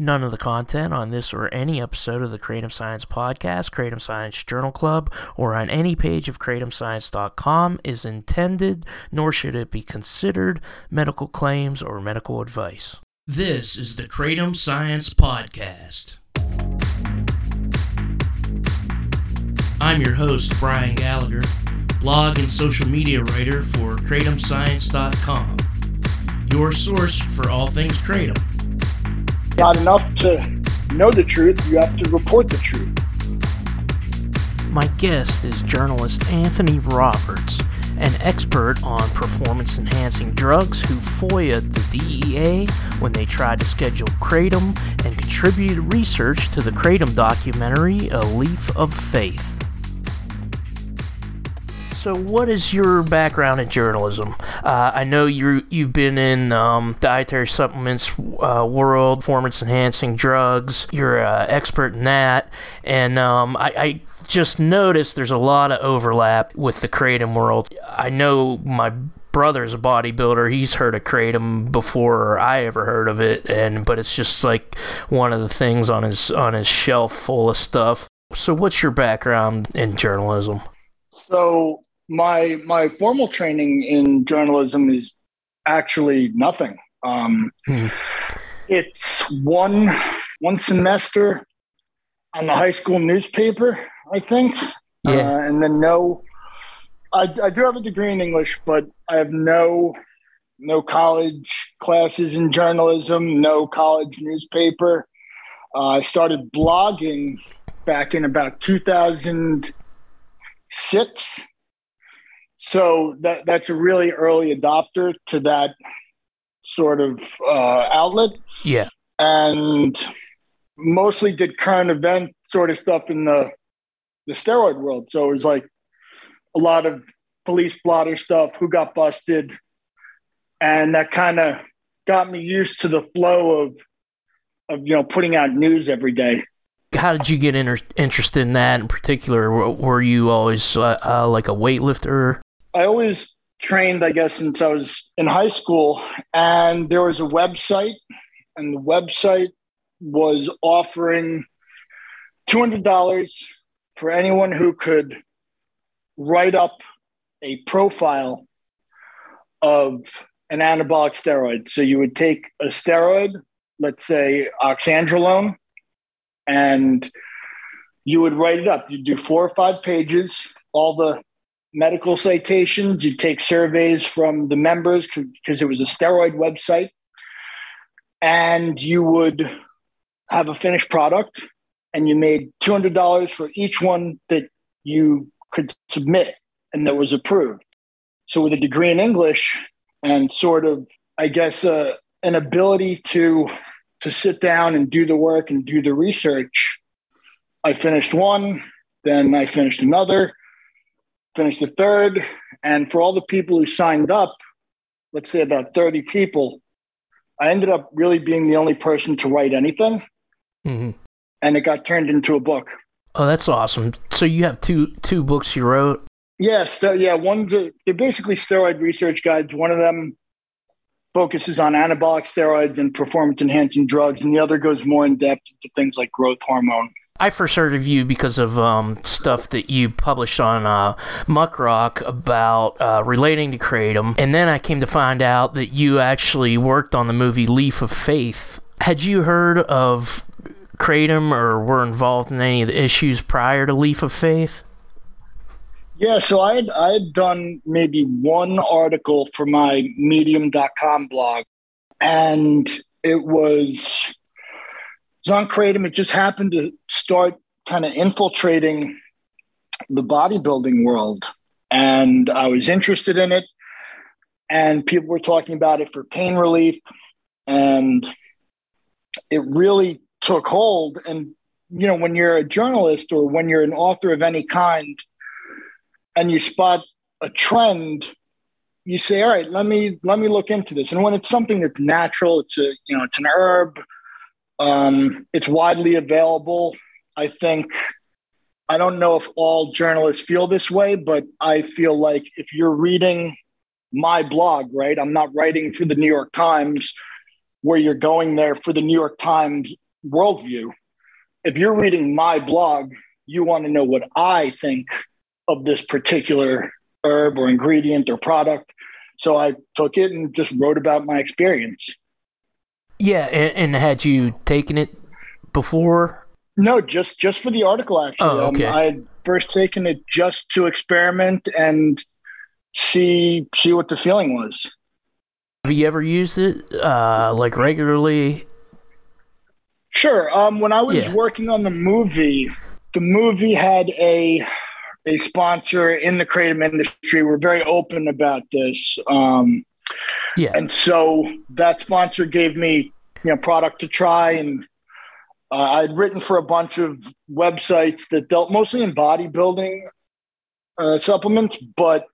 None of the content on this or any episode of the Kratom Science Podcast, Kratom Science Journal Club, or on any page of kratomscience.com is intended, nor should it be considered medical claims or medical advice. This is the Kratom Science Podcast. I'm your host, Brian Gallagher, blog and social media writer for kratomscience.com, your source for all things Kratom. Not enough to know the truth, you have to report the truth. My guest is journalist Anthony Roberts, an expert on performance enhancing drugs who FOIA'd the DEA when they tried to schedule Kratom and contributed research to the Kratom documentary A Leaf of Faith. So, what is your background in journalism? Uh, I know you you've been in um, dietary supplements uh, world, performance enhancing drugs. You're an expert in that, and um, I, I just noticed there's a lot of overlap with the kratom world. I know my brother's a bodybuilder. He's heard of kratom before I ever heard of it, and but it's just like one of the things on his on his shelf full of stuff. So, what's your background in journalism? So my my formal training in journalism is actually nothing. Um, hmm. It's one one semester on the high school newspaper, I think, yeah. uh, and then no. I, I do have a degree in English, but I have no no college classes in journalism, no college newspaper. Uh, I started blogging back in about 2006 so that that's a really early adopter to that sort of uh, outlet. Yeah, and mostly did current event sort of stuff in the the steroid world. So it was like a lot of police blotter stuff, who got busted, and that kind of got me used to the flow of of you know putting out news every day how did you get inter- interested in that in particular? Were you always uh, uh, like a weightlifter? I always trained, I guess, since I was in high school, and there was a website, and the website was offering $200 for anyone who could write up a profile of an anabolic steroid. So you would take a steroid, let's say oxandrolone, and you would write it up. You'd do four or five pages, all the medical citations, you take surveys from the members because it was a steroid website, and you would have a finished product, and you made $200 for each one that you could submit and that was approved. So, with a degree in English and sort of, I guess, uh, an ability to to sit down and do the work and do the research, I finished one, then I finished another finished the third. And for all the people who signed up, let's say about 30 people, I ended up really being the only person to write anything. Mm-hmm. And it got turned into a book. Oh, that's awesome. So you have two two books you wrote? Yes. yeah. One's a, they're basically steroid research guides. One of them focuses on anabolic steroids and performance enhancing drugs, and the other goes more in depth into things like growth hormone I first heard of you because of um, stuff that you published on uh, Muckrock about uh, relating to Kratom, and then I came to find out that you actually worked on the movie Leaf of Faith. Had you heard of Kratom or were involved in any of the issues prior to Leaf of Faith? Yeah, so I had I had done maybe one article for my Medium.com blog, and it was Zon Kratom, it just happened to start kind of infiltrating the bodybuilding world. And I was interested in it. And people were talking about it for pain relief. And it really took hold. And, you know, when you're a journalist or when you're an author of any kind and you spot a trend, you say, all right, let me let me look into this. And when it's something that's natural, it's a, you know, it's an herb um, it's widely available. I think, I don't know if all journalists feel this way, but I feel like if you're reading my blog, right, I'm not writing for the New York Times where you're going there for the New York Times worldview. If you're reading my blog, you want to know what I think of this particular herb or ingredient or product. So I took it and just wrote about my experience. Yeah, and, and had you taken it before? No, just just for the article. Actually, oh, okay. Um, I had first taken it just to experiment and see see what the feeling was. Have you ever used it uh, like regularly? Sure. Um, when I was yeah. working on the movie, the movie had a a sponsor in the kratom industry. We're very open about this. Um, yeah. And so that sponsor gave me, you know, product to try, and uh, I'd written for a bunch of websites that dealt mostly in bodybuilding uh, supplements, but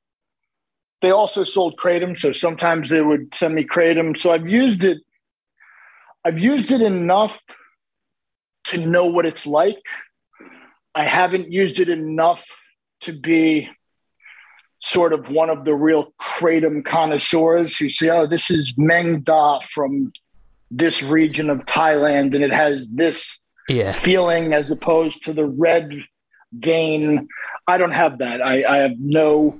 they also sold kratom. So sometimes they would send me kratom. So I've used it. I've used it enough to know what it's like. I haven't used it enough to be sort of one of the real kratom connoisseurs who say, oh, this is Meng Da from this region of Thailand and it has this yeah. feeling as opposed to the red vein. I don't have that. I, I have no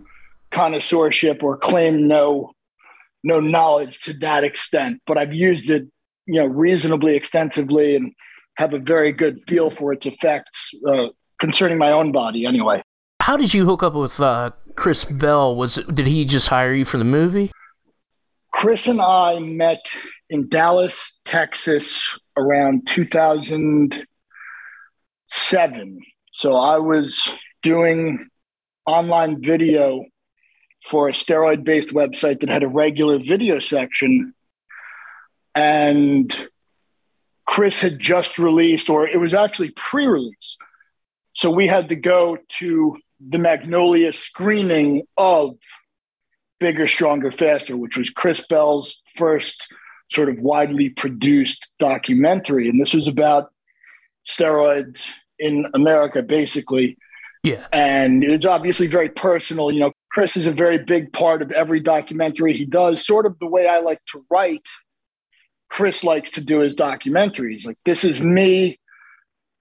connoisseurship or claim no no knowledge to that extent, but I've used it, you know, reasonably extensively and have a very good feel for its effects uh, concerning my own body anyway. How did you hook up with uh, Chris Bell? Was did he just hire you for the movie? Chris and I met in Dallas, Texas, around 2007. So I was doing online video for a steroid based website that had a regular video section. And Chris had just released, or it was actually pre release. So we had to go to the Magnolia screening of Bigger, Stronger, Faster, which was Chris Bell's first sort of widely produced documentary. And this was about steroids in America, basically. Yeah. And it's obviously very personal. You know, Chris is a very big part of every documentary he does, sort of the way I like to write. Chris likes to do his documentaries. Like, this is me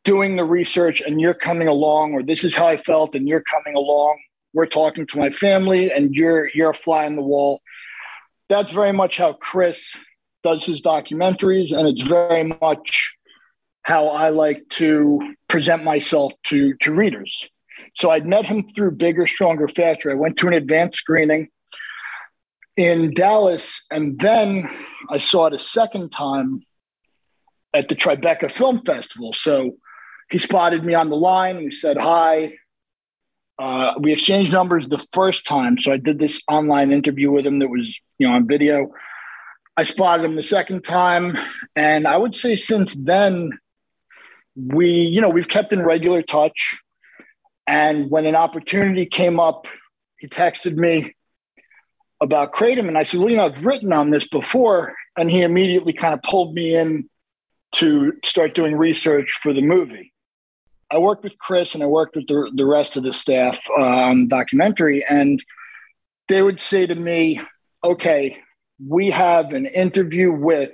doing the research and you're coming along, or this is how I felt and you're coming along. We're talking to my family and you're you're a fly on the wall. That's very much how Chris does his documentaries, and it's very much how I like to present myself to to readers. So I'd met him through Bigger, Stronger, Faster. I went to an advanced screening in Dallas, and then I saw it a second time at the Tribeca Film Festival. So he spotted me on the line. We said hi. Uh, we exchanged numbers the first time, so I did this online interview with him that was, you know, on video. I spotted him the second time, and I would say since then, we, you know, we've kept in regular touch. And when an opportunity came up, he texted me about Kratom, and I said, "Well, you know, I've written on this before," and he immediately kind of pulled me in to start doing research for the movie. I worked with Chris and I worked with the, the rest of the staff on documentary, and they would say to me, okay, we have an interview with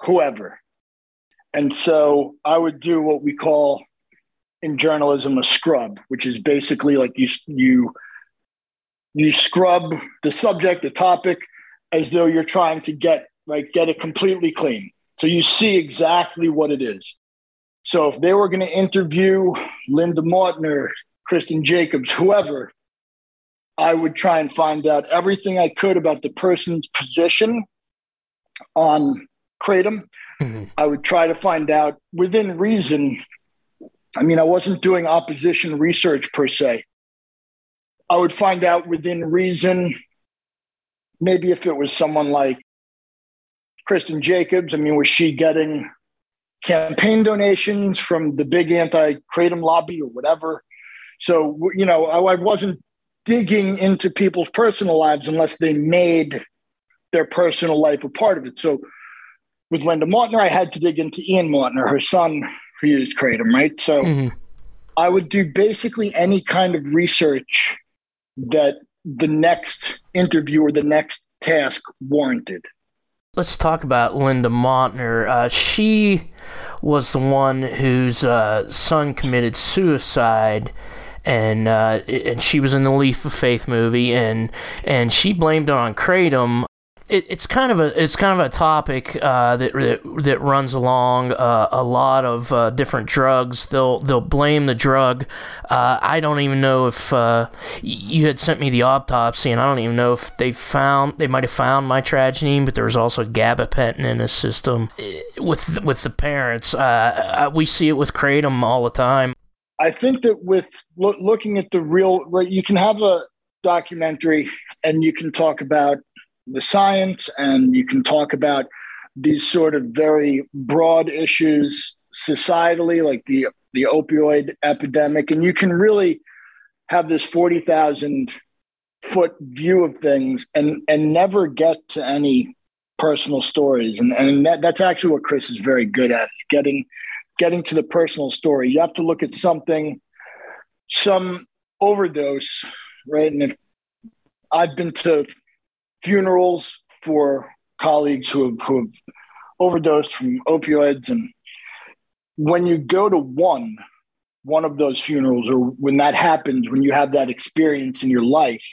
whoever. And so I would do what we call in journalism a scrub, which is basically like you you you scrub the subject, the topic, as though you're trying to get like get it completely clean. So you see exactly what it is. So if they were going to interview Linda Mautner, Kristen Jacobs, whoever, I would try and find out everything I could about the person's position on Kratom. Mm-hmm. I would try to find out within reason. I mean, I wasn't doing opposition research per se. I would find out within reason, maybe if it was someone like Kristen Jacobs, I mean, was she getting campaign donations from the big anti kratom lobby or whatever. So, you know, I, I wasn't digging into people's personal lives unless they made their personal life a part of it. So, with Linda Mautner, I had to dig into Ian Mautner, her son who used kratom, right? So, mm-hmm. I would do basically any kind of research that the next interview or the next task warranted. Let's talk about Linda Mautner. Uh, she was the one whose uh, son committed suicide and uh, and she was in the Leaf of Faith movie, and and she blamed it on kratom it, it's kind of a it's kind of a topic uh, that, that, that runs along uh, a lot of uh, different drugs. They'll they'll blame the drug. Uh, I don't even know if uh, you had sent me the autopsy, and I don't even know if they found they might have found mitragynine, but there was also gabapentin in his system eh, with with the parents. Uh, we see it with kratom all the time. I think that with lo- looking at the real, you can have a documentary and you can talk about the science and you can talk about these sort of very broad issues societally, like the the opioid epidemic, and you can really have this forty thousand foot view of things and and never get to any personal stories. And and that, that's actually what chris is very good at getting getting to the personal story. You have to look at something some overdose right? And if i've been to funerals for colleagues who have, who have overdosed from opioids. And when you go to one, one of those funerals, or when that happens, when you have that experience in your life,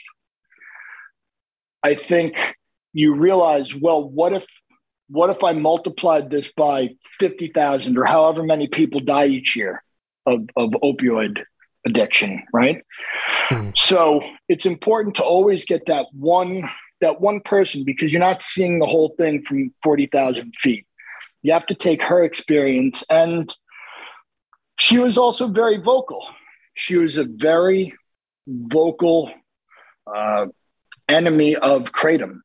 I think you realize, well, what if what if I multiplied this by 50,000 or however many people die each year of, of opioid addiction, right? Mm. So it's important to always get that one that one person because you're not seeing the whole thing from 40,000 feet. You have to take her experience. And she was also very vocal. She was a very vocal uh, enemy of Kratom.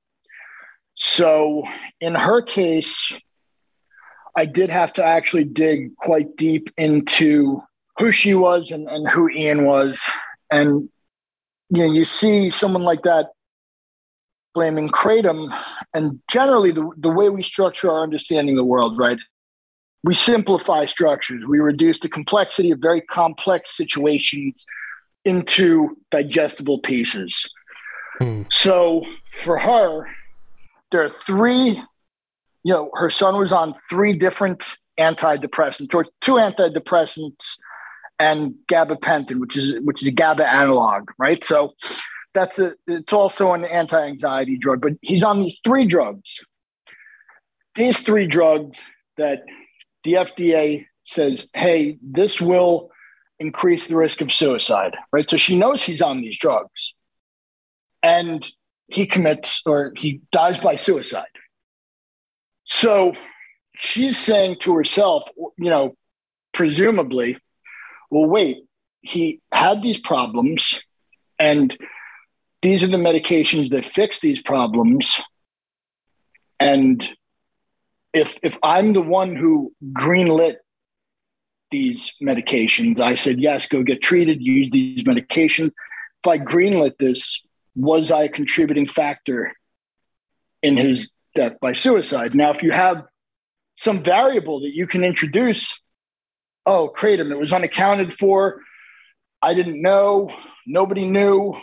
So in her case, I did have to actually dig quite deep into who she was and, and who Ian was. And you know, you see someone like that blaming kratom and generally the, the way we structure our understanding of the world right we simplify structures. We reduce the complexity of very complex situations into digestible pieces. Hmm. so for her there are three you know her son was on three different antidepressants or two antidepressants and gabapentin which is which is a GABA analog right? So that's a it's also an anti-anxiety drug but he's on these three drugs. These three drugs that the fda says hey this will increase the risk of suicide right? So she knows he's on these drugs. And he commits or he dies by suicide. So she's saying to herself you know presumably well wait he had these problems and these are the medications that fix these problems. And if if I'm the one who greenlit these medications, I said, yes, go get treated, use these medications. If I greenlit this, was I a contributing factor in his death by suicide? Now, if you have some variable that you can introduce, oh, kratom, it was unaccounted for. I didn't know. Nobody knew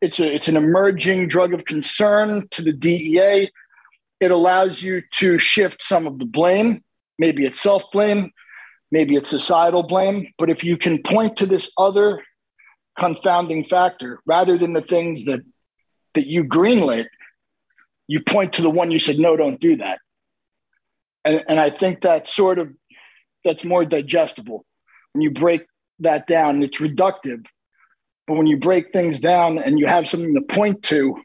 it's a it's an emerging drug of concern to the DEA. It allows you to shift some of the blame. Maybe it's self blame, maybe it's societal blame. But if you can point to this other confounding factor rather than the things that that you greenlit, you point to the one you said no, don't do that. And, and I think that sort of that's more digestible when you break that down. It's reductive but when you break things down and you have something to point to,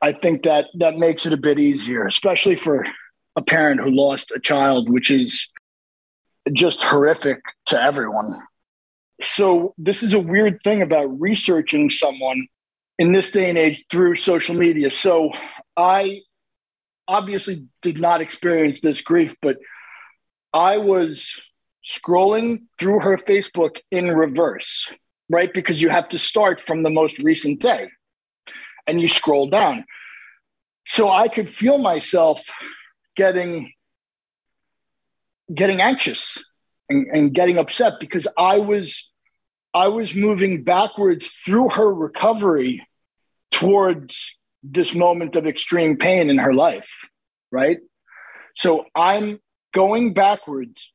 I think that that makes it a bit easier, especially for a parent who lost a child, which is just horrific to everyone. So, this is a weird thing about researching someone in this day and age through social media. So, I obviously did not experience this grief, but I was scrolling through her Facebook in reverse right? Because you have to start from the most recent day and you scroll down. So I could feel myself getting getting anxious and, and getting upset because I was I was moving backwards through her recovery towards this moment of extreme pain in her life, right? So I'm going backwards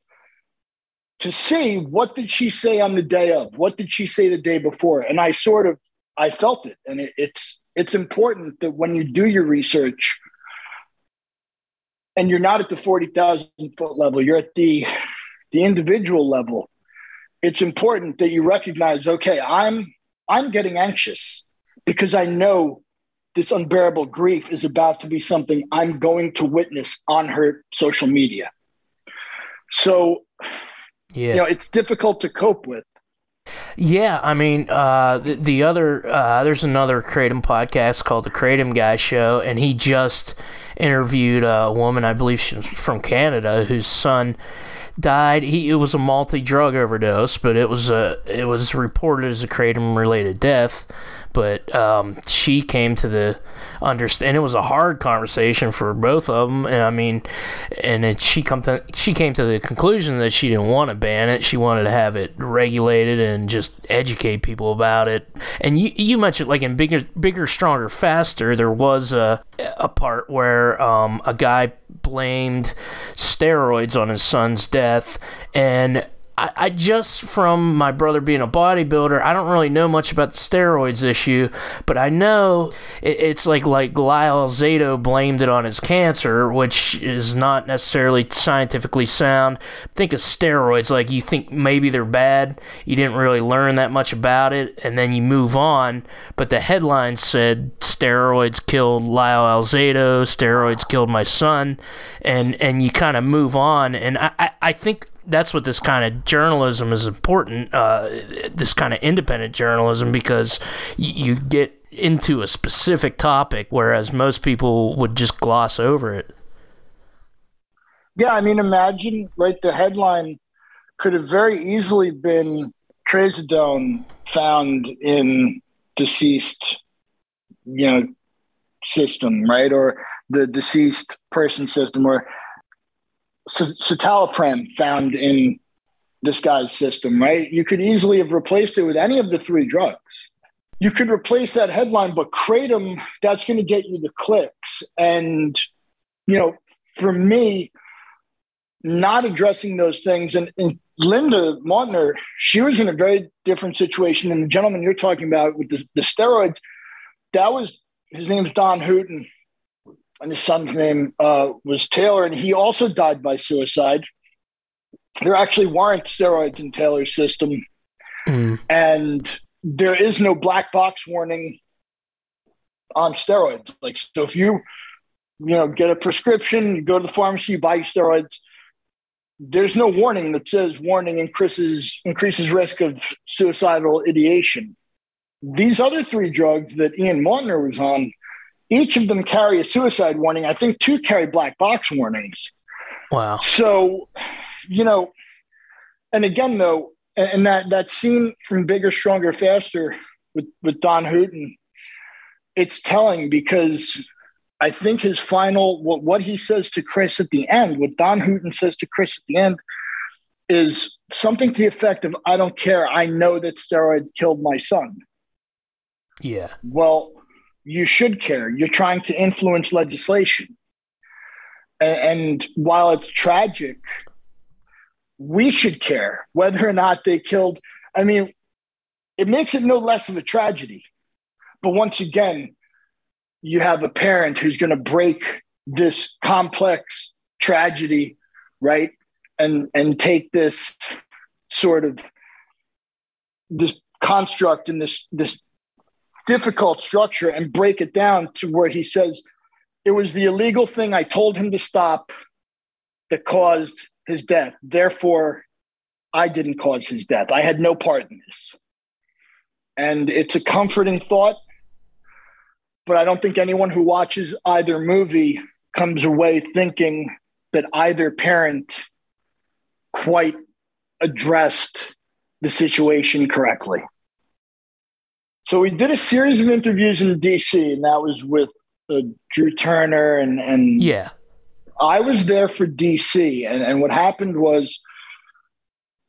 to see what did she say on the day of? What did she say the day before? And i sort of i felt it. And it, it's it's important that when you do your research and you're not at the 40,000 foot level you're at the the individual level it's important that you recognize okay i'm i'm getting anxious because i know this unbearable grief is about to be something i'm going to witness on her social media. So yeah. you know it's difficult to cope with yeah, I mean, uh, the, the, other uh, there's another Kratom podcast called the Kratom Guy Show, and he just interviewed a woman, I believe she's from Canada, whose son died. He it was a multi drug overdose, but it was a it was reported as a kratom related death but um, she came to the understand. It was a hard conversation for both of them, and I mean, and it, she come to she came to the conclusion that she didn't want to ban it. She wanted to have it regulated and just educate people about it. And you you mentioned like in bigger bigger stronger faster, there was a a part where um, a guy blamed steroids on his son's death and I, I, just from my brother being a bodybuilder, I don't really know much about the steroids issue, but I know it, it's like like Lyle Alzado blamed it on his cancer, which is not necessarily scientifically sound. Think of steroids like you think maybe they're bad, you didn't really learn that much about it, and then you move on. But the headline said steroids killed Lyle Alzado, steroids killed my son, and and you kind of move on. And I, I, I think that's what this kind of journalism is important. Uh, this kind of independent journalism because y- you get into a specific topic, whereas most people would just gloss over it. Yeah, I mean, imagine right. The headline could have very easily been trazodone found in deceased, you know, system, right, or the deceased person system, or citalopram found in this guy's system, right? You could easily have replaced it with any of the three drugs. You could replace that headline, but kratom, that's going to get you the clicks. And, you know, for me, not addressing those things, and, and Linda Mautner, she was in a very different situation than the gentleman you're talking about with the, the steroids. That was his name is Don Hooton and his son's name uh, was Taylor, and he also died by suicide. There actually weren't steroids in Taylor's system, mm. and there is no black box warning on steroids. Like, so if you, you know, get a prescription, you go to the pharmacy, you buy steroids. There's no warning that says warning increases increases risk of suicidal ideation. These other three drugs that Ian Mautner was on each of them carry a suicide warning. I think two carry black box warnings. Wow. So, you know, and again though, and that that scene from Bigger, Stronger, Faster with with Don Hooton, it's telling because I think his final what what he says to Chris at the end, what Don Hooton says to Chris at the end, is something to the effect of "I don't care. I know that steroids killed my son." Yeah. Well, you should care. You're trying to influence legislation. And, while it's tragic, we should care whether or not they killed. I mean, it makes it no less of a tragedy. But once again, you have a parent who's going to break this complex tragedy, right? And and take this sort of this construct and this this difficult structure and break it down to where he says it was the illegal thing I told him to stop that caused his death. Therefore, I didn't cause his death. I had no part in this. And it's a comforting thought, but I don't think anyone who watches either movie comes away thinking that either parent quite addressed the situation correctly. So we did a series of interviews in DC, and that was with uh, Drew Turner and and yeah, I was there for DC, and and what happened was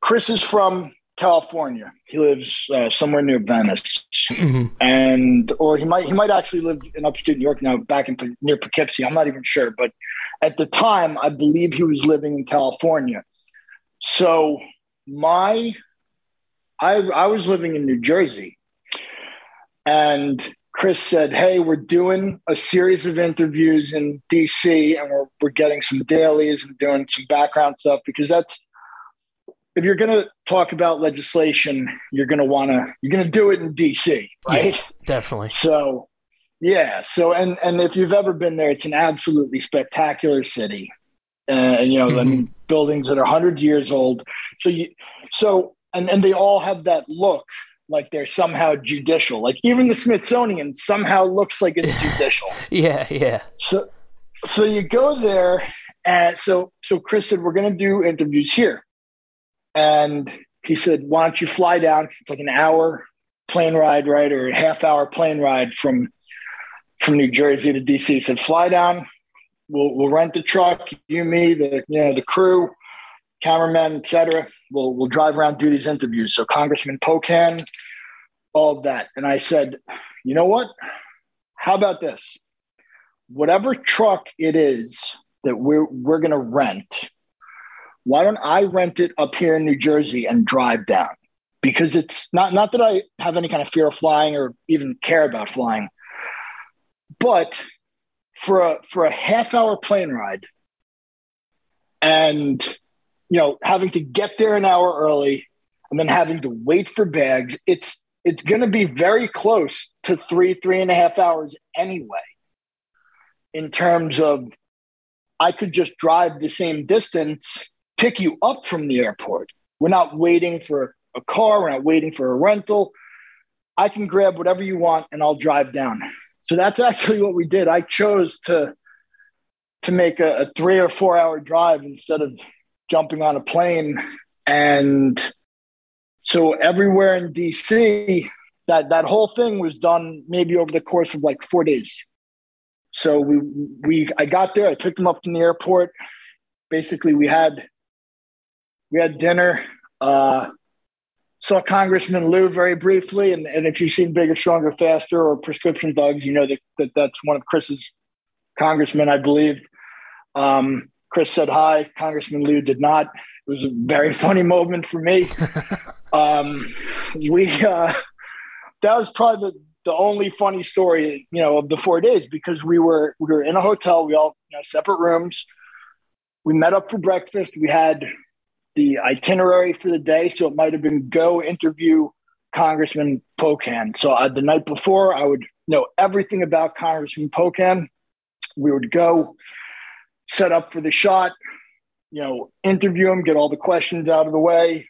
Chris is from California. He lives uh, somewhere near Venice, hmm and or he might he might actually live in upstate New York now, back in near Poughkeepsie. I'm not even sure, but at the time, I believe he was living in California. So my, I I was living in New Jersey, and Chris said, "Hey, we're doing a series of interviews in DC, and we're we're getting some dailies and doing some background stuff because that's." If you're going to talk about legislation, you're going to want to you're going to do it in DC, right? Yeah, definitely. So, yeah. So, and and if you've ever been there, it's an absolutely spectacular city. Uh, you know, I mean, buildings that are hundreds of years old. So you, so and and they all have that look like they're somehow judicial. Like even the Smithsonian somehow looks like it's judicial. Yeah, yeah. So, so you go there, and so so Chris said we're going to do interviews here, and he said, why don't you fly down? It's like an hour plane ride, right, or a half hour plane ride from from New Jersey to DC. He said, fly down. We'll we'll rent the truck. You, me, the you know the crew, cameramen, etc. We'll we'll drive around do these interviews. So Congressman Pocan, all that. And I said, you know what? How about this? Whatever truck it is that we're we're gonna rent, why don't I rent it up here in New Jersey and drive down? Because it's not not that I have any kind of fear of flying or even care about flying, but for a for a half hour plane ride and you know having to get there an hour early and then having to wait for bags it's it's going to be very close to three three and a half hours anyway in terms of i could just drive the same distance pick you up from the airport. We're not waiting for a car we're not waiting for a rental. I can grab whatever you want and i'll drive down. So that's actually what we did. I chose to to make a, a three or four hour drive instead of jumping on a plane and so everywhere in dc that that whole thing was done maybe over the course of like four days so we we i got there i took them up to the airport basically we had we had dinner uh saw congressman lieu very briefly and, and if you've seen bigger stronger faster or prescription thugs you know that, that that's one of chris's congressmen i believe um Chris said hi. Congressman Lieu did not. It was a very funny moment for me. um, we uh, that was probably the, the only funny story, you know, of the four days because we were we were in a hotel. We all you know separate rooms. We met up for breakfast. We had the itinerary for the day, so it might have been go interview Congressman Pocan. So uh, the night before, I would know everything about Congressman Pocan. We would go set up for the shot, you know, interview him, get all the questions out of the way.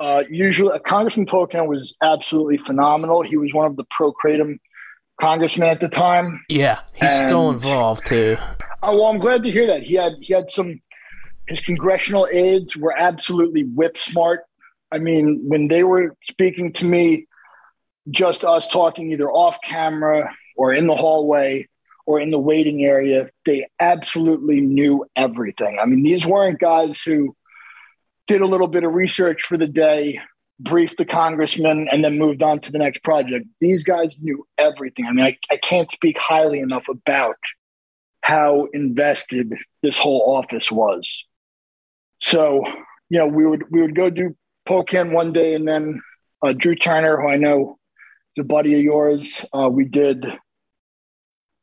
Uh, usually, Congressman Pocan was absolutely phenomenal. He was one of the pro kratom congressmen at the time. Yeah, he's And- still involved too. Oh, well, I'm glad to hear that. He had he had some. His congressional aides were absolutely whip smart. I mean, when they were speaking to me, just us talking either off camera or in the hallway or in the waiting area, they absolutely knew everything. I mean, these weren't guys who did a little bit of research for the day, briefed the congressman, and then moved on to the next project. These guys knew everything. I mean, I, I can't speak highly enough about how invested this whole office was. So, you know, we would we would go do Pocan one day, and then uh, Drew Turner, who I know is a buddy of yours, uh, we did. I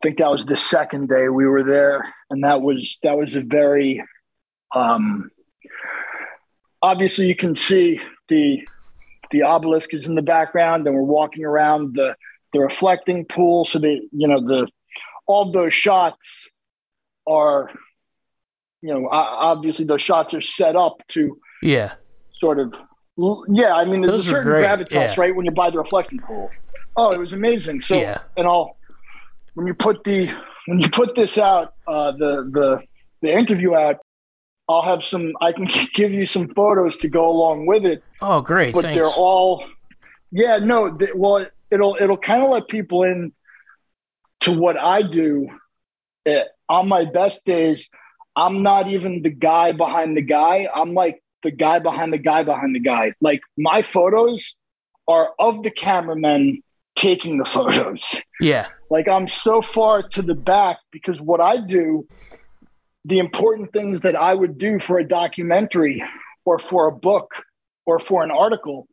think that was the second day we were there, and that was that was a very. Um, obviously, you can see the the obelisk is in the background, and we're walking around the the reflecting pool. So the you know the all those shots are you know obviously those shots are set up to Yeah, sort of yeah i mean there's Those a certain gravitas yeah. right when you're by the reflecting pool oh it was amazing so Yeah. and all when you put the when you put this out uh the the the interview out i'll have some i can give you some photos to go along with it Oh, great. but Thanks. they're all yeah no well it'll it'll kind of let people in to what i do Eh, on my best days i'm not even the guy behind the guy i'm like the guy behind the guy behind the guy. Like my photos are of the cameramen taking the photos. Yeah. Like I'm so far to the back because what I do, the important things that I would do for a documentary or for a book or for an article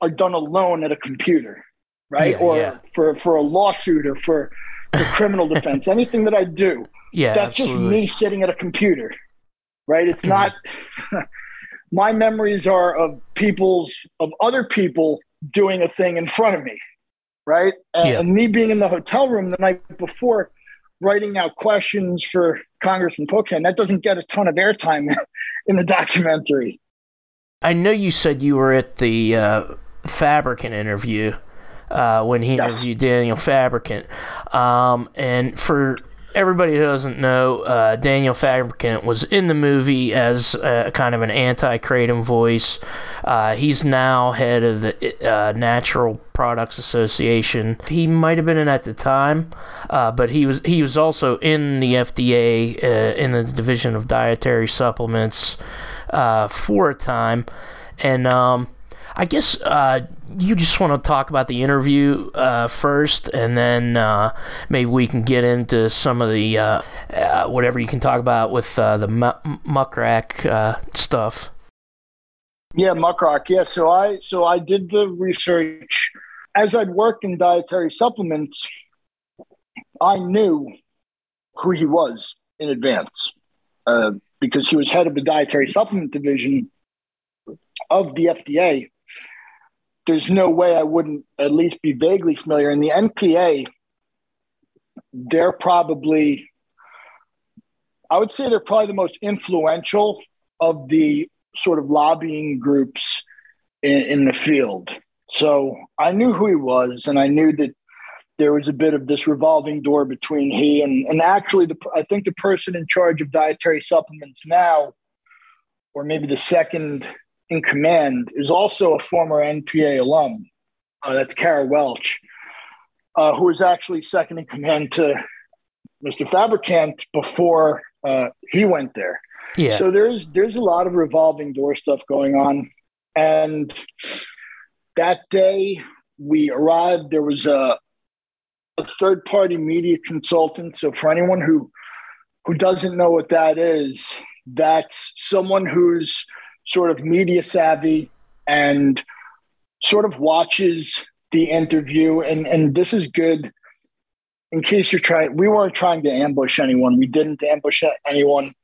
are done alone at a computer, right? Yeah, or yeah. for for a lawsuit or for, for criminal defense. Anything that I do, Yeah. that's absolutely. just me sitting at a computer, right? It's Mhm. not. my memories are of people's of other people doing a thing in front of me, right? And, Yeah. and me being in the hotel room the night before, writing out questions for Congressman Pocan. That doesn't get a ton of airtime in the documentary. I know you said you were at the uh, Fabricant interview uh, when he Yes. interviewed Daniel Fabricant. Um, and for everybody who doesn't know, uh, Daniel Fabricant was in the movie as uh, kind of an anti kratom voice. Uh, he's now head of the uh, Natural Products Association. He might have been in at the time, uh, but he was he was also in the FDA uh, in the Division of Dietary Supplements for a time, and um, I guess uh, you just want to talk about the interview uh, first, and then uh, maybe we can get into some of the uh, uh, whatever you can talk about with uh, the mu- muckrock stuff. Yeah, Muckrock. Yeah, so I so I did the research as I'd worked in dietary supplements. I knew who he was in advance because he was head of the dietary supplement division of the FDA. There's no way I wouldn't at least be vaguely familiar. And the NPA, they're probably, I would say they're probably the most influential of the sort of lobbying groups in, in the field. So I knew who he was, and I knew that there was a bit of this revolving door between he and, and actually, the, I think the person in charge of dietary supplements now, or maybe the second in command, is also a former NPA alum. Uh, that's Cara Welch, uh, who was actually second in command to Mr. Fabricant before uh, he went there. Yeah, So there's there's a lot of revolving door stuff going on, and that day we arrived. There was a a third party media consultant. So for anyone who who doesn't know what that is, that's someone who's sort of media savvy and sort of watches the interview. And and this is good in case you're trying. We weren't trying to ambush anyone. We didn't ambush anyone.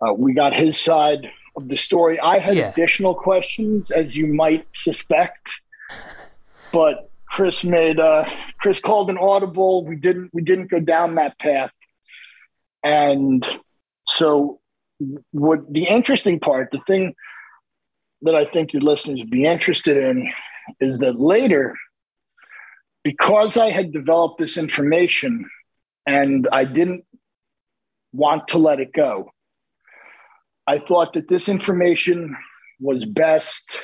Uh, we got his side of the story. I had Yeah. additional questions, as you might suspect, but Chris made uh, Chris called an audible. We didn't we didn't go down that path, and so what the interesting part, the thing that I think your listeners would be interested in, is that later, because I had developed this information, and I didn't want to let it go. I thought that this information was best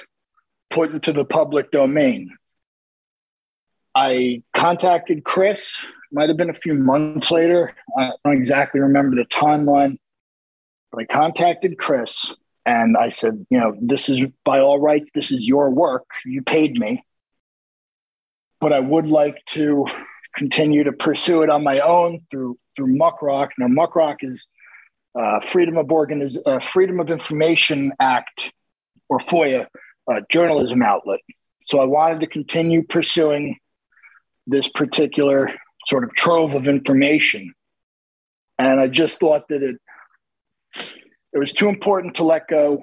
put into the public domain. I contacted Chris, might have been a few months later. I don't exactly remember the timeline, but I contacted Chris and I said, you know, this is by all rights, this is your work. You paid me. But I would like to continue to pursue it on my own through through Muckrock. Now, Muckrock is uh, Freedom of Organiz- uh, Freedom of Information Act or FOIA uh, journalism outlet. So I wanted to continue pursuing this particular sort of trove of information, and I just thought that it it was too important to let go,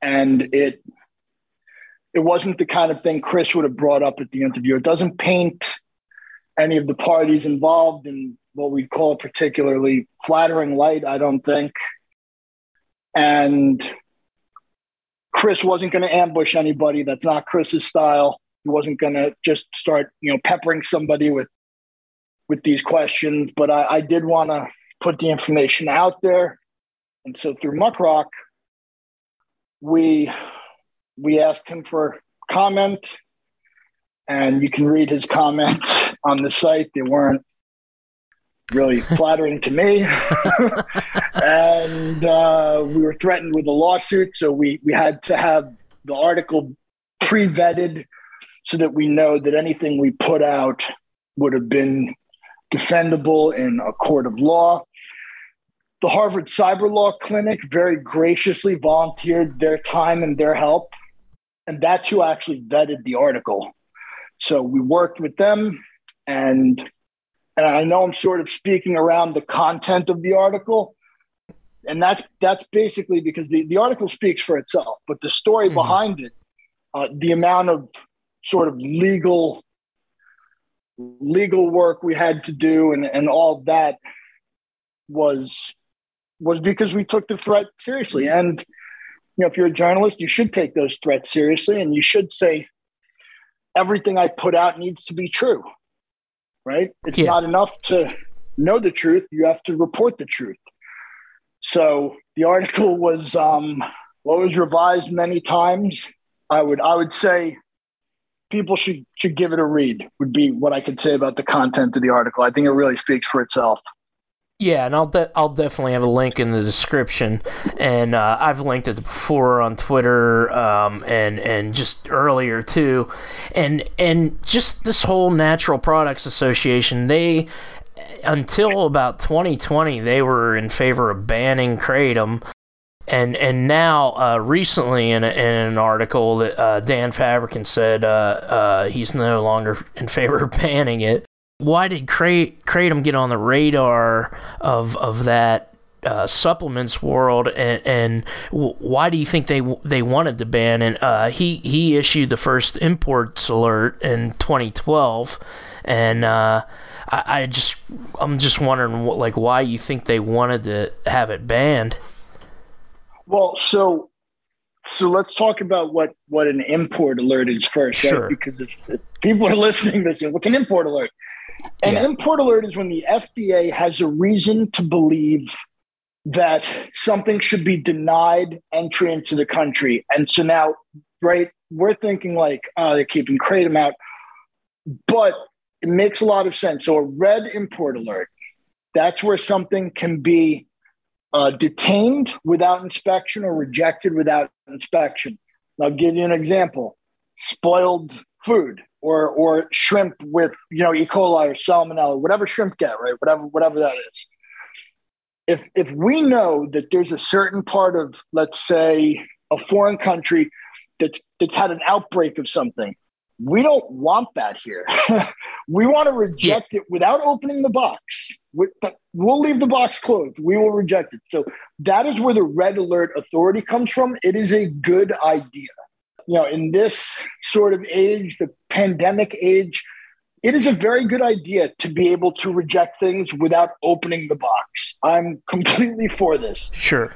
and it it wasn't the kind of thing Chris would have brought up at the interview. It doesn't paint any of the parties involved in what we call particularly flattering light, I don't think. And Chris wasn't going to ambush anybody. That's not Chris's style. He wasn't going to just start, you know, peppering somebody with with these questions. But I, I did want to put the information out there, and so through Muckrock, we we asked him for comment, and you can read his comments on the site. They weren't really flattering to me. and uh, we were threatened with a lawsuit, so we we had to have the article pre-vetted so that we know that anything we put out would have been defendable in a court of law. The Harvard Cyber Law Clinic very graciously volunteered their time and their help. And that's who actually vetted the article. So we worked with them and and I know I'm sort of speaking around the content of the article. And that's that's basically because the, the article speaks for itself, but the story mm-hmm. behind it, uh, the amount of sort of legal legal work we had to do and, and all that was was because we took the threat seriously. And you know, if you're a journalist, you should take those threats seriously and you should say everything I put out needs to be true. Right? It's yeah. not enough to know the truth, you have to report the truth. So the article was um well, was revised many times. I would I would say people should should give it a read would be what I could say about the content of the article. I think it really speaks for itself. Yeah, and I'll de- I'll definitely have a link in the description, and uh, I've linked it before on Twitter, um, and and just earlier too, and and just this whole Natural Products Association, they until about 2020 they were in favor of banning kratom. And and now uh, recently in, a, in an article that uh, Dan Fabricant said uh, uh he's no longer in favor of banning it. Why did Kratom get on the radar of of that uh, supplements world, and, and, why do you think they they wanted to ban? And uh, he he issued the first imports alert in 2012, and I, I just I'm just wondering what, like why you think they wanted to have it banned. Well, so so let's talk about what what an import alert is first, sure. right? Because if, if people are listening, they're saying, "What's an import alert?" An yeah. import alert is when the FDA has a reason to believe that something should be denied entry into the country, and so now, right, we're thinking like, "Oh, they're keeping kratom out," but it makes a lot of sense. So a red import alert, that's where something can be uh, detained without inspection or rejected without inspection. I'll give you an example: spoiled food or or shrimp with you know E. coli or salmonella, whatever shrimp get right, whatever whatever that is. If if we know that there's a certain part of let's say a foreign country that's that's had an outbreak of something, we don't want that here. we want to reject yeah. it without opening the box. We'll leave the box closed. We will reject it. So that is where the red alert authority comes from. It is a good idea. You know, in this sort of age, the pandemic age, it is a very good idea to be able to reject things without opening the box. I'm completely for this. Sure.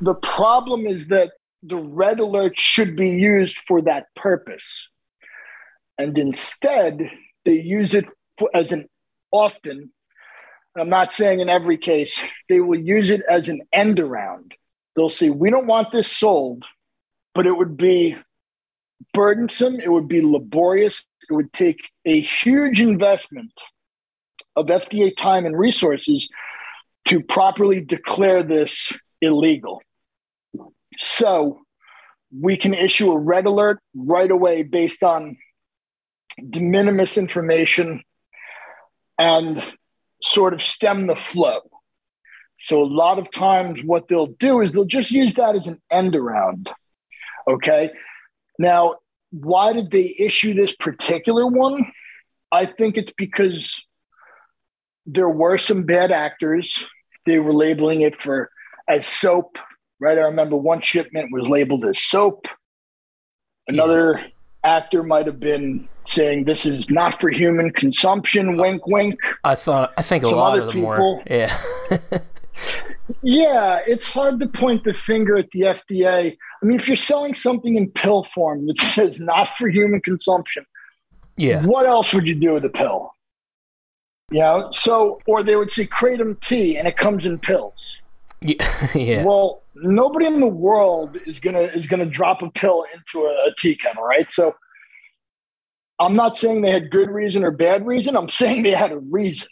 The problem is that the red alert should be used for that purpose and instead they use it for, as an often i'm not saying in every case they will use it as an end around they'll say we don't want this sold but it would be burdensome it would be laborious it would take a huge investment of fda time and resources to properly declare this illegal so we can issue a red alert right away based on de minimis information and sort of stem the flow. So a lot of times what they'll do is they'll just use that as an end around. Okay. Now, why did they issue this particular one? I think it's because there were some bad actors. They were labeling it for as soap, right? I remember one shipment was labeled as soap. Another actor might have been saying this is not for human consumption. Wink, wink. I thought. I think a Some lot of them people, were. Yeah. yeah, it's hard to point the finger at the FDA. I mean, if you're selling something in pill form that says not for human consumption, yeah, what else would you do with a pill? You know, so or they would say kratom tea and it comes in pills. Yeah. yeah. Well, nobody in the world is gonna is gonna drop a pill into a, a tea kettle, right? So I'm not saying they had good reason or bad reason. I'm saying they had a reason.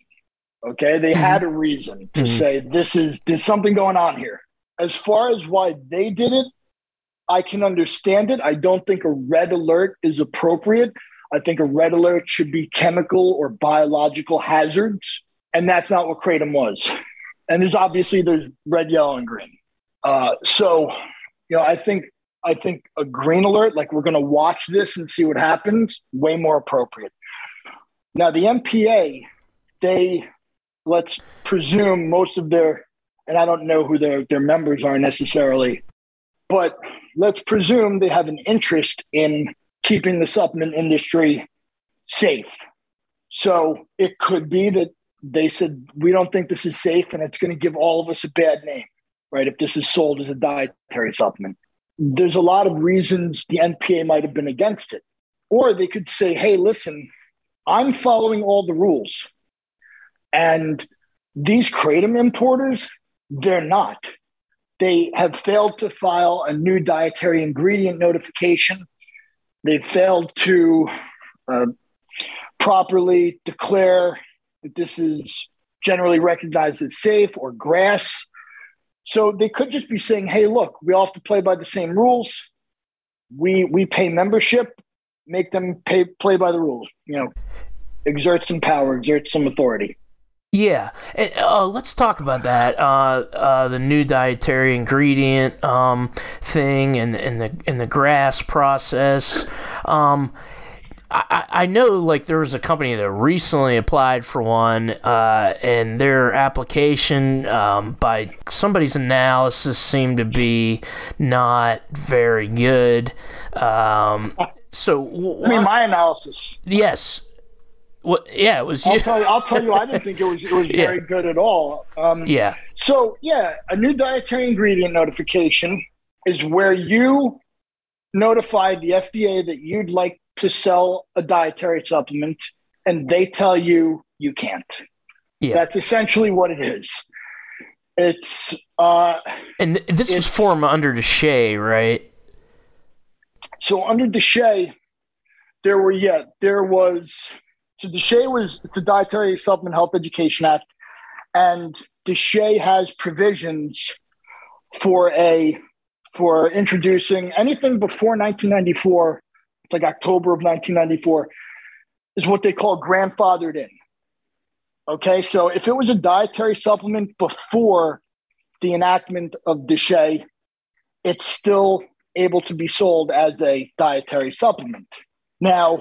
Okay, they mm-hmm. had a reason to mm-hmm. say this is there's something going on here. As far as why they did it, I can understand it. I don't think a red alert is appropriate. I think a red alert should be chemical or biological hazards, and that's not what kratom was. And there's obviously there's red, yellow, and green. Uh, so, you know, I think I think a green alert, like we're going to watch this and see what happens, way more appropriate. Now, the NPA, they let's presume most of their, and I don't know who their their members are necessarily, but let's presume they have an interest in keeping the supplement industry safe. So it could be that they said we don't think this is safe, and it's going to give all of us a bad name, right? If this is sold as a dietary supplement there's a lot of reasons the NPA might have been against it. Or they could say, hey, listen, I'm following all the rules. And these Kratom importers, they're not. They have failed to file a new dietary ingredient notification. They've failed to uh, properly declare that this is generally recognized as safe or GRAS. so they could just be saying, "Hey, look, we all have to play by the same rules. We we pay membership, make them pay play by the rules. You know, exert some power, exert some authority." Yeah, uh, let's talk about that. Uh, uh, the new dietary ingredient um, thing and, and the and the GRAS process. Um, I, I know like there was a company that recently applied for one, uh, and their application um, by somebody's analysis seemed to be not very good. Um, so, I mean, my analysis. Yes. Well, yeah, it was. I'll tell you. I'll tell you. I didn't think it was. It was yeah. very good at all. Um, yeah. So yeah, a new dietary ingredient notification is where you notify the FDA that you'd like to sell a dietary supplement and they tell you you can't. Yeah. That's essentially what it is. It's uh and this was formed under DSHEA, right? So under DSHEA, there were yeah, there was so DSHEA was it's a Dietary Supplement Health Education Act, and DSHEA has provisions for a for introducing anything before 1994 it's like October of 1994, is what they call grandfathered in. Okay, so if it was a dietary supplement before the enactment of DSHEA, it's still able to be sold as a dietary supplement. Now,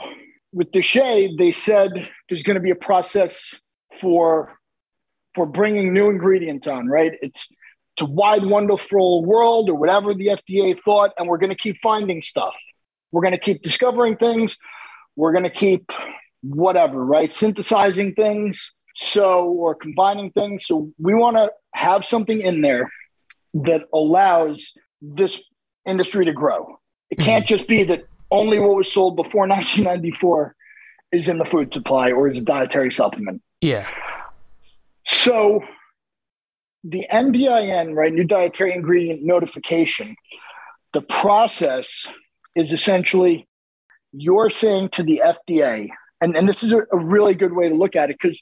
with DSHEA, they said there's going to be a process for for bringing new ingredients on. Right? It's it's a wide, wonderful world, or whatever the FDA thought, and we're going to keep finding stuff. We're going to keep discovering things. We're going to keep whatever, right? Synthesizing things. So, or combining things. So, we want to have something in there that allows this industry to grow. It can't mm-hmm. just be that only what was sold before 1994 is in the food supply or is a dietary supplement. Yeah. So, the NDIN, right, new dietary ingredient notification, the process is essentially you're saying to the FDA, and, and this is a, a really good way to look at it because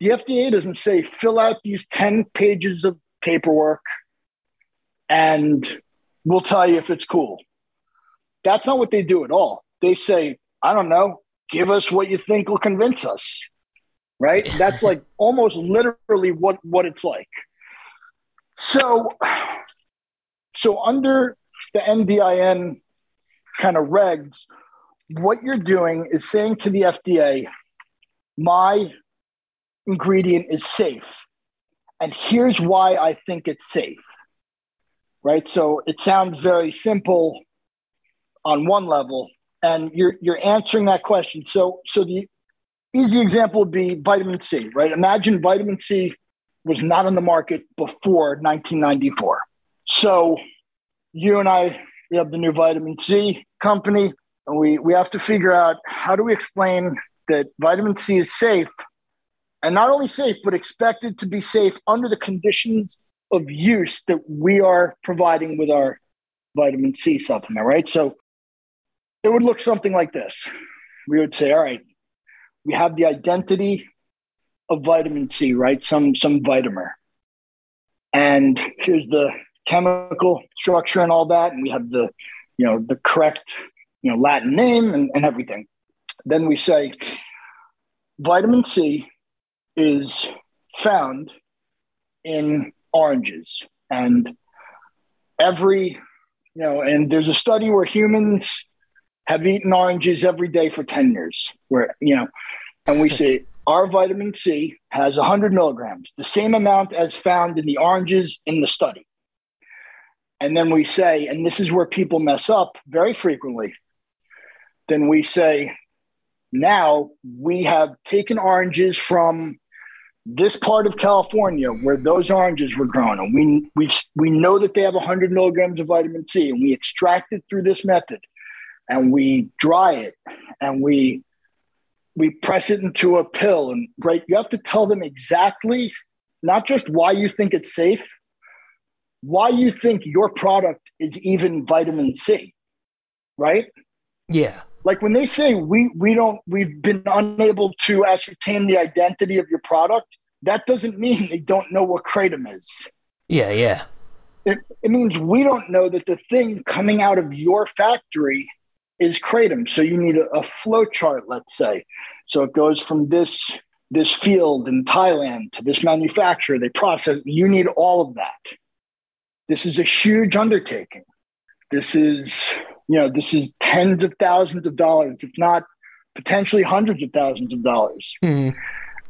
the FDA doesn't say fill out these 10 pages of paperwork and we'll tell you if it's cool. That's not what they do at all. They say, I don't know, give us what you think will convince us. Right? That's like almost literally what, what it's like. So, so under the NDIN kind of regs, what you're doing is saying to the FDA, my ingredient is safe. And here's why I think it's safe. Right? So it sounds very simple on one level, and you're you're answering that question. So so the easy example would be vitamin C, right? Imagine vitamin C was not on the market before 1994. So you and I we have the new vitamin C company, and we, we have to figure out how do we explain that vitamin C is safe and not only safe, but expected to be safe under the conditions of use that we are providing with our vitamin C supplement, right? So it would look something like this. We would say, all right, we have the identity of vitamin C, right? Some some vitamin. And here's the chemical structure and all that, and we have the, you know, the correct, you know, Latin name and, and everything. Then we say vitamin C is found in oranges and every you know and there's a study where humans have eaten oranges every day for 10 years where you know and we say our vitamin c has 100 milligrams the same amount as found in the oranges in the study. And then we say and this is where people mess up very frequently then we say now we have taken oranges from this part of California where those oranges were grown, and we we we know that they have 100 milligrams of vitamin C, and we extract it through this method, and we dry it, and we we press it into a pill, and right, you have to tell them exactly not just why you think it's safe, why you think your product is even vitamin C, right? Yeah. Like when they say we we don't we've been unable to ascertain the identity of your product, that doesn't mean they don't know what kratom is. Yeah, yeah. It, it means we don't know that the thing coming out of your factory is kratom. So you need a, a flow chart, let's say. So it goes from this this field in Thailand to this manufacturer. They process. You need all of that. This is a huge undertaking. This is you know, this is tens of thousands of dollars, if not potentially hundreds of thousands of dollars. Mm.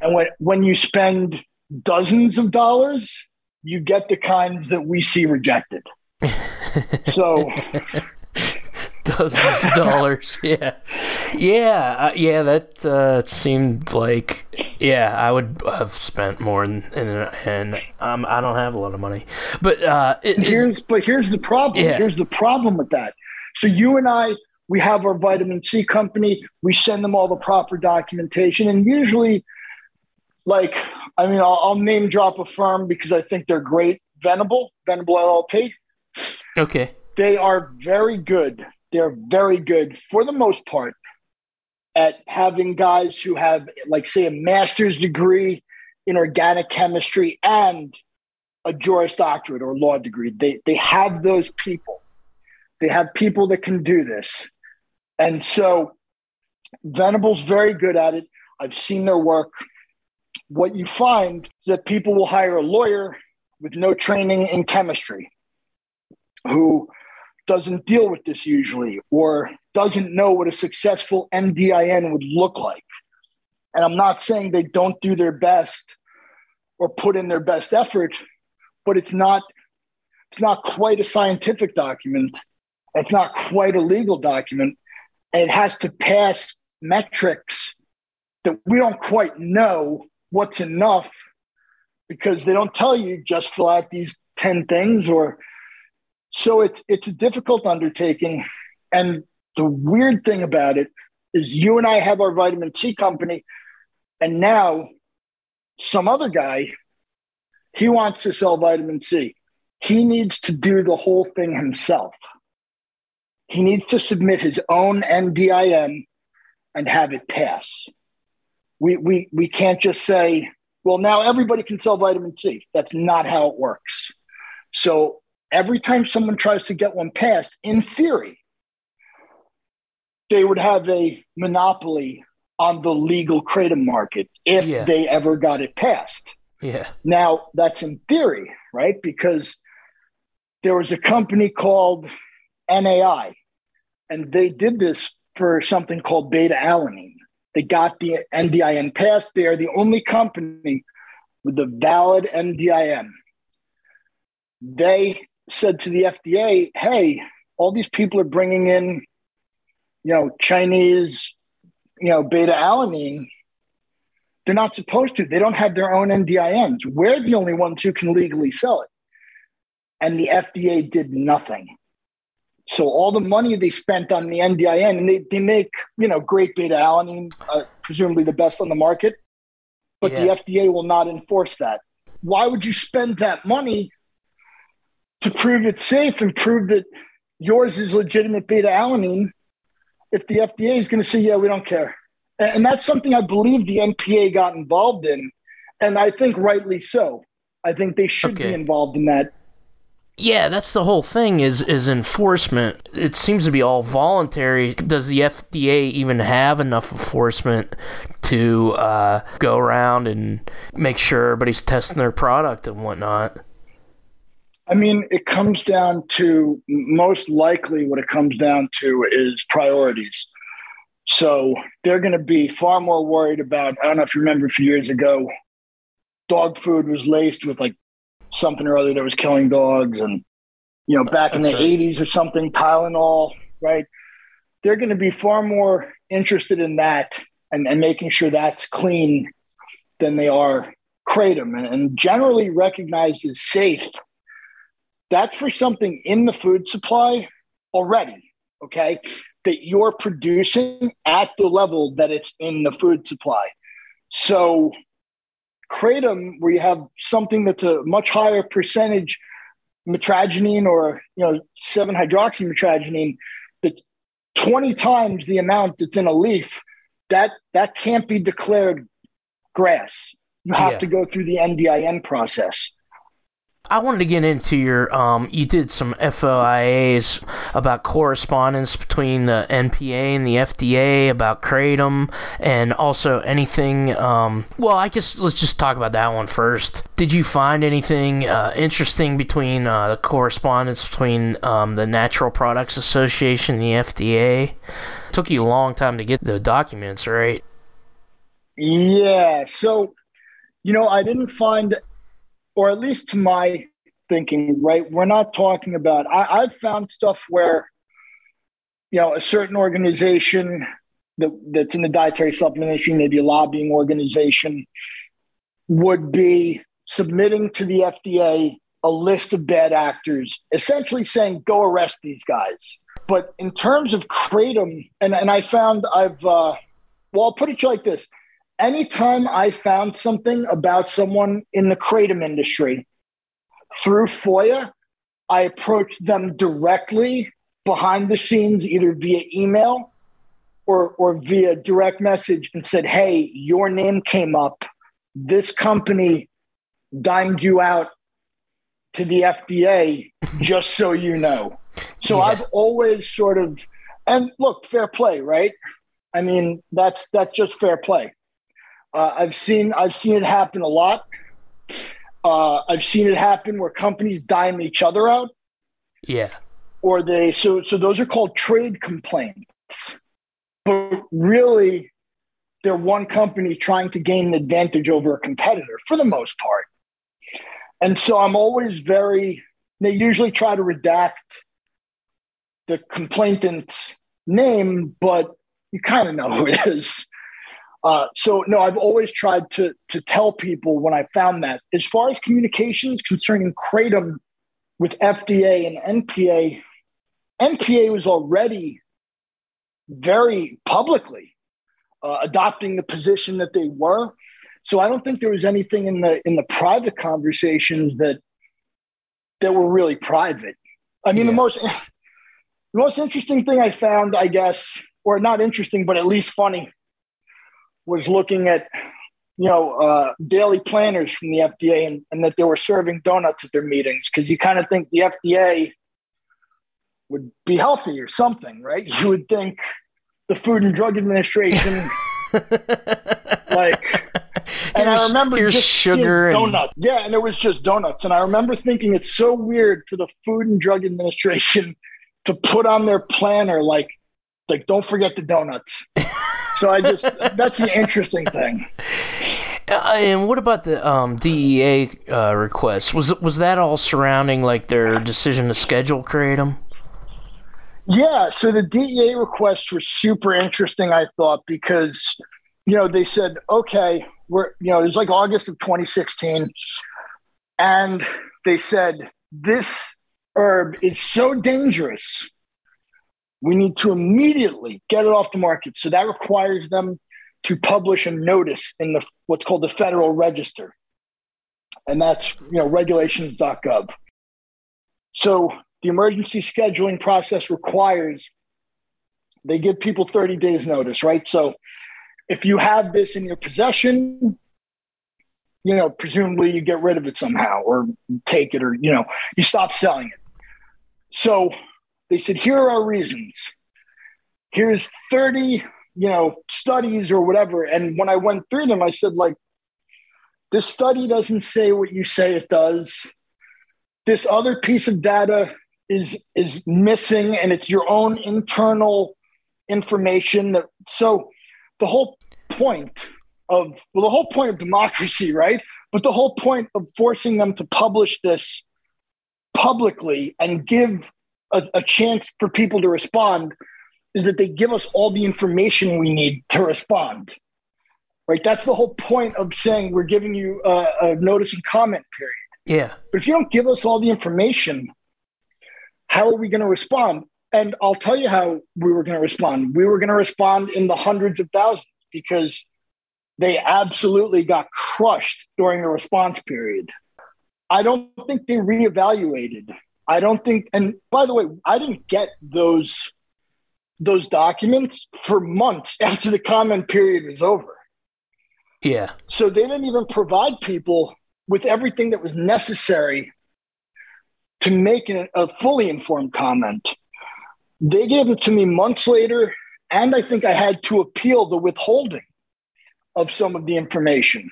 And when when you spend dozens of dollars, you get the kinds that we see rejected. so dozens of dollars. Yeah, yeah, uh, yeah. That uh, seemed like yeah. I would have spent more, and and um, I don't have a lot of money. But uh, it, here's but here's the problem. Yeah. Here's the problem with that. So you and I, we have our vitamin C company. We send them all the proper documentation, and usually, like, I mean, I'll, I'll name drop a firm because I think they're great. Venable, Venable LLP. Okay. They are very good. They're very good for the most part at having guys who have, like, say, a master's degree in organic chemistry and a Juris Doctorate or law degree. They they have those people. They have people that can do this. And so Venable's very good at it. I've seen their work. What you find is that people will hire a lawyer with no training in chemistry who doesn't deal with this usually or doesn't know what a successful NDIN would look like. And I'm not saying they don't do their best or put in their best effort, but it's not it's not quite a scientific document it's not quite a legal document, and it has to pass metrics that we don't quite know what's enough because they don't tell you just fill out these 10 things or so it's it's a difficult undertaking and the weird thing about it is you and I have our vitamin C company and now some other guy he wants to sell vitamin C he needs to do the whole thing himself he needs to submit his own NDIN and have it pass. We, we, we can't just say, well, now everybody can sell vitamin C. That's not how it works. So every time someone tries to get one passed, in theory, they would have a monopoly on the legal kratom market if yeah. they ever got it passed. Yeah. Now, that's in theory, right? Because there was a company called NAI, and they did this for something called beta alanine. They got the NDIN passed. They are the only company with the valid NDIN. They said to the FDA, hey, all these people are bringing in, you know, Chinese, you know, beta alanine. They're not supposed to. They don't have their own NDINs. We're the only ones who can legally sell it. And the FDA did nothing. So all the money they spent on the NDIN, and they, they make you know great beta alanine, uh, presumably the best on the market, but yeah. the FDA will not enforce that. Why would you spend that money to prove it's safe and prove that yours is legitimate beta alanine if the FDA is going to say, yeah, we don't care? And, that's something I believe the NPA got involved in and I think rightly so. I think they should Okay. be involved in that. Yeah, that's the whole thing is is enforcement. It seems to be all voluntary. Does the FDA even have enough enforcement to uh, go around and make sure everybody's testing their product and whatnot? I mean, it comes down to most likely what it comes down to is priorities. So they're going to be far more worried about. I don't know if you remember a few years ago, dog food was laced with like something or other that was killing dogs, and you know, back in the right. '80s or something, Tylenol, right? They're going to be far more interested in that and, and making sure that's clean than they are kratom, and, and generally recognized as safe that's for something in the food supply already, okay? That you're producing at the level that it's in the food supply. So, kratom, where you have something that's a much higher percentage mitragynine or you know 7 hydroxymitragynine that's 20 times the amount that's in a leaf that that can't be declared GRAS you have Yeah. to go through the ndin process I wanted to get into your um you did some FOIAs about correspondence between the NPA and the FDA about kratom and also anything um well I guess let's just talk about that one first. Did you find anything uh, interesting between uh, the correspondence between um, the Natural Products Association and the FDA? took you a long time to get the documents, right? Yeah. So, you know, I didn't find, or at least to my thinking, right? We're not talking about, I, I've found stuff where, you know, a certain organization that, that's in the dietary supplement industry, maybe a lobbying organization, would be submitting to the FDA a list of bad actors, essentially saying, go arrest these guys. But in terms of Kratom, and, and I found I've, uh, well, I'll put it like this anytime I found something about someone in the kratom industry through FOIA, I approached them directly behind the scenes, either via email or, or via direct message, and said, Hey, your name came up. This company dimed you out to the FDA, just so you know. So Yeah. I've always sort of, and look, fair play, right? I mean, that's that's just fair play. Uh, I've seen I've seen it happen a lot. Uh, I've seen it happen where companies dime each other out, Yeah. or they so so those are called trade complaints. But really, they're one company trying to gain an advantage over a competitor for the most part. And so I'm always very. They usually try to redact the complainant's name, but you kind of know who it is. Uh, so no, I've always tried to to tell people when I found that. As far as communications concerning kratom with FDA and NPA, NPA was already very publicly uh, adopting the position that they were. So I don't think there was anything in the in the private conversations that that were really private. I mean, the most the most interesting thing I found, I guess, or not interesting, but at least funny, was looking at you know uh, daily planners from the FDA and, and that they were serving donuts at their meetings because you kind of think the FDA would be healthy or something, right? You would think the Food and Drug Administration, like, and I remember here's just sugar and- donuts. Yeah, and it was just donuts. And I remember thinking it's so weird for the Food and Drug Administration to put on their planner like, like don't forget the donuts. So I just that's the interesting thing. Uh, and what about the um, DEA uh, request? Was was that all surrounding like their decision to schedule kratom? Yeah, so the DEA requests were super interesting, I thought, because you know they said, okay, we're you know it was like August of 2016, and they said this herb is so dangerous, we need to immediately get it off the market. So that requires them to publish a notice in the what's called the Federal Register, and that's you know regulations.gov. So the emergency scheduling process requires they give people 30 days notice, right? So if you have this in your possession, you know, presumably you get rid of it somehow or take it or, you know, you stop selling it. So they said, here are our reasons. Here's 30, you know, studies or whatever. And when I went through them, I said, like, this study doesn't say what you say it does. This other piece of data is is missing and it's your own internal information that so the whole point of well the whole point of democracy right but the whole point of forcing them to publish this publicly and give a, a chance for people to respond is that they give us all the information we need to respond right that's the whole point of saying we're giving you a, a notice and comment period yeah but if you don't give us all the information how are we going to respond and I'll tell you how we were going to respond. We were going to respond in the hundreds of thousands because they absolutely got crushed during the response period. I don't think they reevaluated. I don't think, and by the way, I didn't get those those documents for months after the comment period was over. Yeah. So they didn't even provide people with everything that was necessary to make an, a fully informed comment. They gave it to me months later, and I think I had to appeal the withholding of some of the information.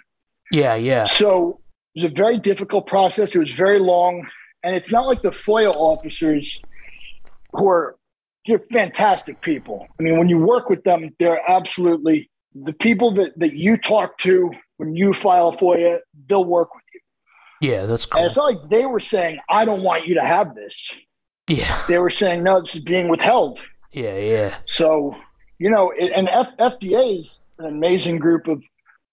Yeah, yeah. So it was a very difficult process. It was very long, and it's not like the FOIA officers who are they're fantastic people. I mean, when you work with them, they're absolutely the people that, that you talk to when you file a FOIA, they'll work with you. Yeah, that's cool. And it's not like they were saying, I don't want you to have this. Yeah. They were saying, no, this is being withheld. Yeah, yeah. So, you know, it, and F- FDA is an amazing group of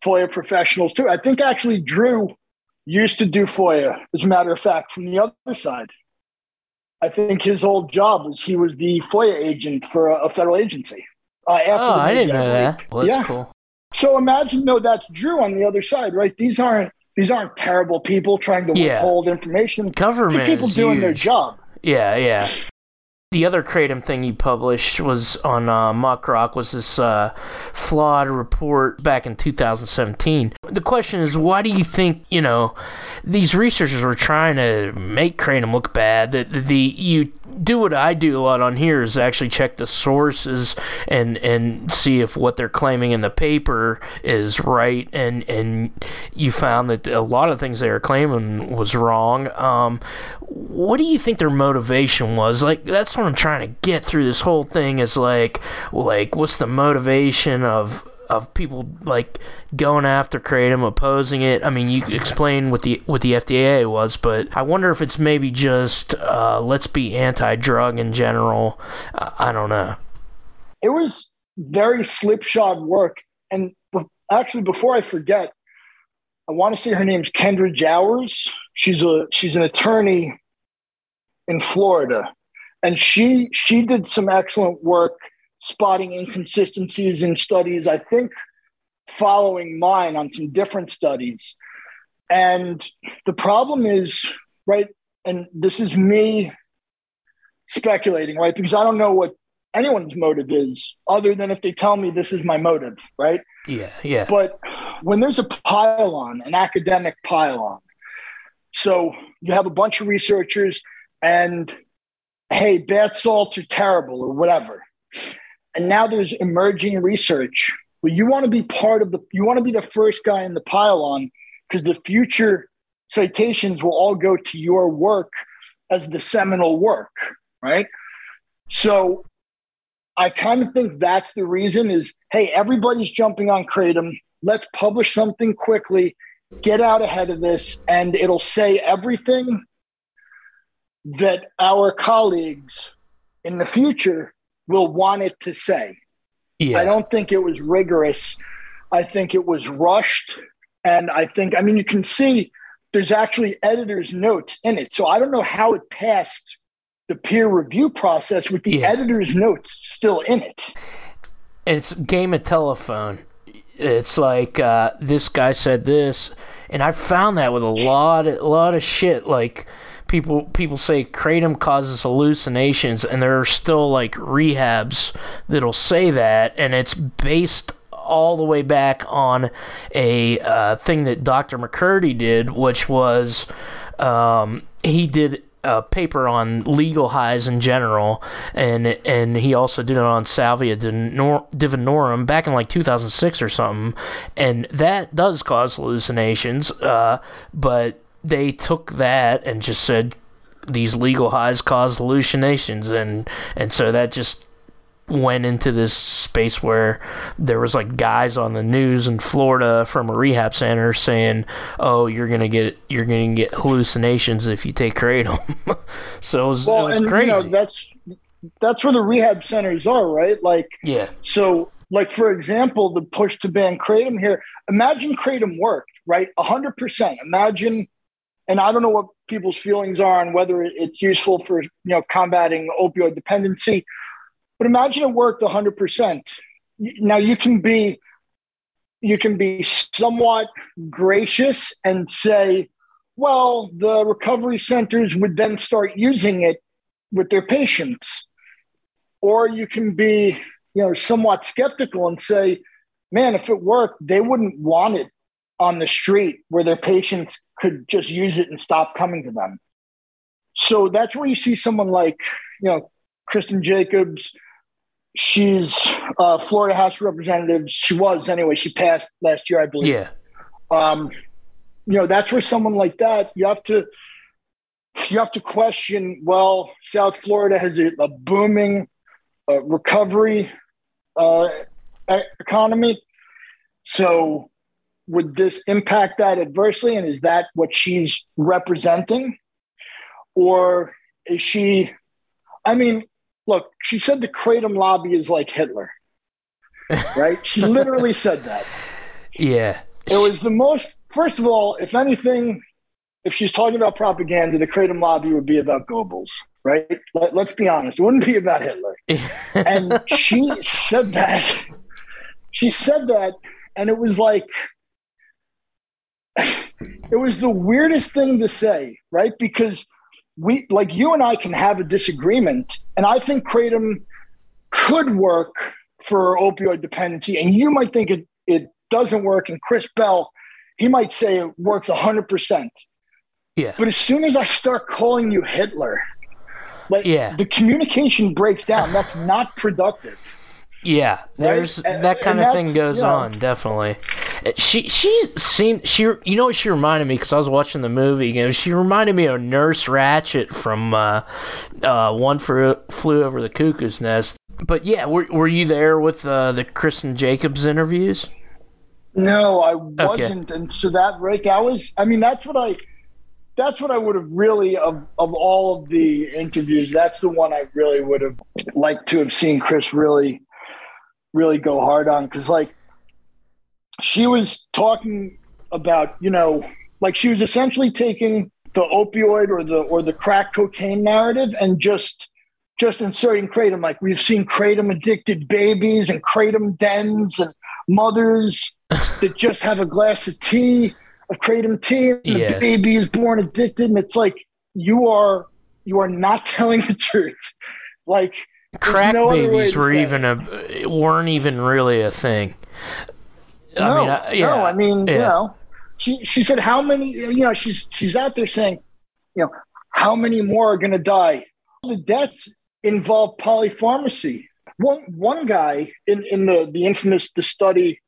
FOIA professionals too. I think actually Drew used to do FOIA, as a matter of fact, from the other side. I think his old job was he was the FOIA agent for a, federal agency. Uh, oh, I didn't know that. Well, that's yeah. cool. So imagine, no, that's Drew on the other side, right? These aren't these aren't terrible people trying to Yeah. withhold information. Government They're people doing their job. Yeah, yeah. The other Kratom thing you published was on uh, Rock was this uh, flawed report back in 2017. The question is, why do you think you know these researchers were trying to make Kratom look bad? The, the you do what I do a lot on here is actually check the sources and and see if what they're claiming in the paper is right, and and you found that a lot of things they were claiming was wrong. Um, what do you think their motivation was? Like that's what I'm trying to get through this whole thing is like like what's the motivation of of people like going after kratom opposing it i mean you explain what the what the fda was but i wonder if it's maybe just uh, let's be anti-drug in general i don't know It was very slipshod work. And be- actually, before I forget, I want to say her name's Kendra Jowers. She's a she's an attorney in Florida, and she she did some excellent work spotting inconsistencies in studies. I think following mine on some different studies. And the problem is, right, and this is me speculating, right? Because I don't know what anyone's motive is other than if they tell me this is my motive, right? yeah yeah But when there's a pylon, an academic pylon, so you have a bunch of researchers and hey, bath salts are terrible or whatever. And now there's emerging research. Well, you want to be part of the, you want to be the first guy in the pylon because the future citations will all go to your work as the seminal work, right? So I kind of think that's the reason is hey, everybody's jumping on Kratom. Let's publish something quickly, get out ahead of this, and it'll say everything that our colleagues in the future will want it to say. yeah I don't think it was rigorous. I think it was rushed. And I think, I mean, you can see there's actually editor's notes in it. So I don't know how it passed the peer review process with the Yeah. editor's notes still in it. it's game of telephone. It's like uh, this guy said this, and I found that with a lot, of, lot of shit. Like people, people say kratom causes hallucinations, and there are still like rehabs that'll say that, and it's based all the way back on a uh, thing that Dr. McCurdy did, which was um, he did a paper on legal highs in general, and and he also did it on salvia divinorum back in like 2006 or something, and that does cause hallucinations. Uh, but they took that and just said these legal highs cause hallucinations, and and so that just went into this space where there was like guys on the news in Florida from a rehab center saying, "Oh, you're gonna get you're gonna get hallucinations if you take kratom." so it was, well, it was and, crazy. You know, that's that's where the rehab centers are, right? Like, yeah. So, like for example, the push to ban kratom here. Imagine kratom worked, right? hundred percent. Imagine, and I don't know what people's feelings are on whether it's useful for you know combating opioid dependency but imagine it worked 100%. Now you can be you can be somewhat gracious and say, well, the recovery centers would then start using it with their patients. Or you can be, you know, somewhat skeptical and say, man, if it worked, they wouldn't want it on the street where their patients could just use it and stop coming to them. So that's where you see someone like, you know, Kristin Jacobs, she's uh, Florida House Representative. She was anyway. She passed last year, I believe. Yeah. Um, you know, that's where someone like that you have to you have to question. Well, South Florida has a, a booming uh, recovery uh, economy, so would this impact that adversely? And is that what she's representing, or is she? I mean, look, she said the Kratom lobby is like Hitler, right? she literally said that. Yeah. It was the most, first of all, if anything, if she's talking about propaganda, the Kratom lobby would be about Goebbels, right? Let, us be honest. It wouldn't be about Hitler. and she said that. She said that, and it was like, it was the weirdest thing to say, right? Because we like you and I can have a disagreement, and I think kratom could work for opioid dependency, and you might think it it doesn't work. And Chris Bell, he might say it works hundred percent. Yeah. But as soon as I start calling you Hitler, like yeah. the communication breaks down. That's not productive. Yeah, there's right? that kind and of thing goes you know, on definitely. She she seemed she you know what she reminded me because I was watching the movie and she reminded me of Nurse Ratched from uh, uh, One for, Flew Over the Cuckoo's Nest. But yeah, were were you there with uh, the Kristin Jacobs interviews? No, I wasn't, okay. and so that Rick, that was. I mean, that's what I. That's what I would have really of of all of the interviews. That's the one I really would have liked to have seen Chris really, really go hard on because like she was talking about, you know, like she was essentially taking the opioid or the or the crack cocaine narrative and just just inserting kratom. Like we've seen kratom addicted babies and kratom dens and mothers that just have a glass of tea, of kratom tea, and yeah. the baby is born addicted. And it's like you are you are not telling the truth. Like crack no babies were even a weren't even really a thing. I no, mean, I, yeah, no, I mean, yeah. you know, she she said how many, you know, she's she's out there saying, you know, how many more are going to die? The deaths involve polypharmacy. One one guy in in the the infamous the study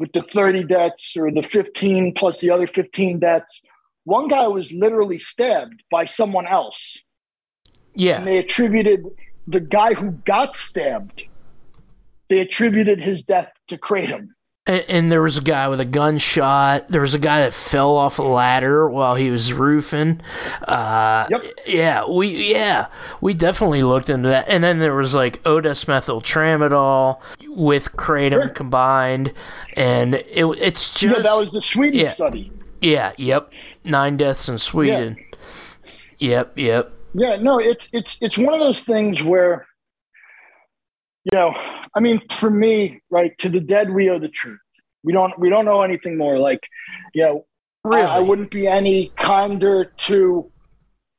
with the 30 deaths or the 15 plus the other 15 deaths, one guy was literally stabbed by someone else. Yeah. And they attributed the guy who got stabbed, they attributed his death to kratom. And, and, there was a guy with a gunshot. There was a guy that fell off a ladder while he was roofing. Uh, yep. Yeah, we yeah we definitely looked into that. And then there was like O-desmethyl tramadol with kratom sure. combined, and it it's just yeah, that was the Sweden yeah, study. Yeah. Yep. Nine deaths in Sweden. Yeah. Yep. Yep. Yeah. No, it's it's it's one of those things where you know, I mean, for me, right, to the dead we owe the truth. We don't we don't know anything more. Like, you know, really? I, I wouldn't be any kinder to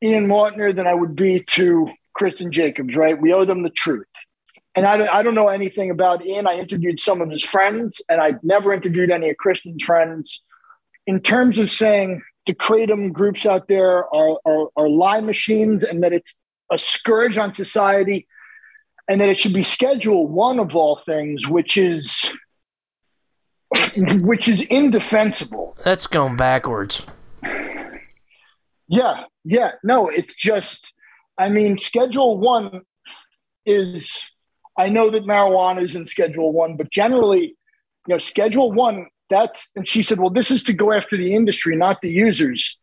Ian Mautner than I would be to Kristin Jacobs, right? We owe them the truth. and I, I don't know anything about Ian. I interviewed some of his friends, and I've never interviewed any of Kristin's friends. In terms of saying the kratom groups out there are, are, are lie machines and that it's a scourge on society, and that it should be Schedule One of all things, which is which is indefensible. That's going backwards. Yeah, yeah. No, it's just, I mean, Schedule One is, I know that marijuana is in Schedule One, but generally, you know, Schedule One, that's, and she said, well, this is to go after the industry, not the users.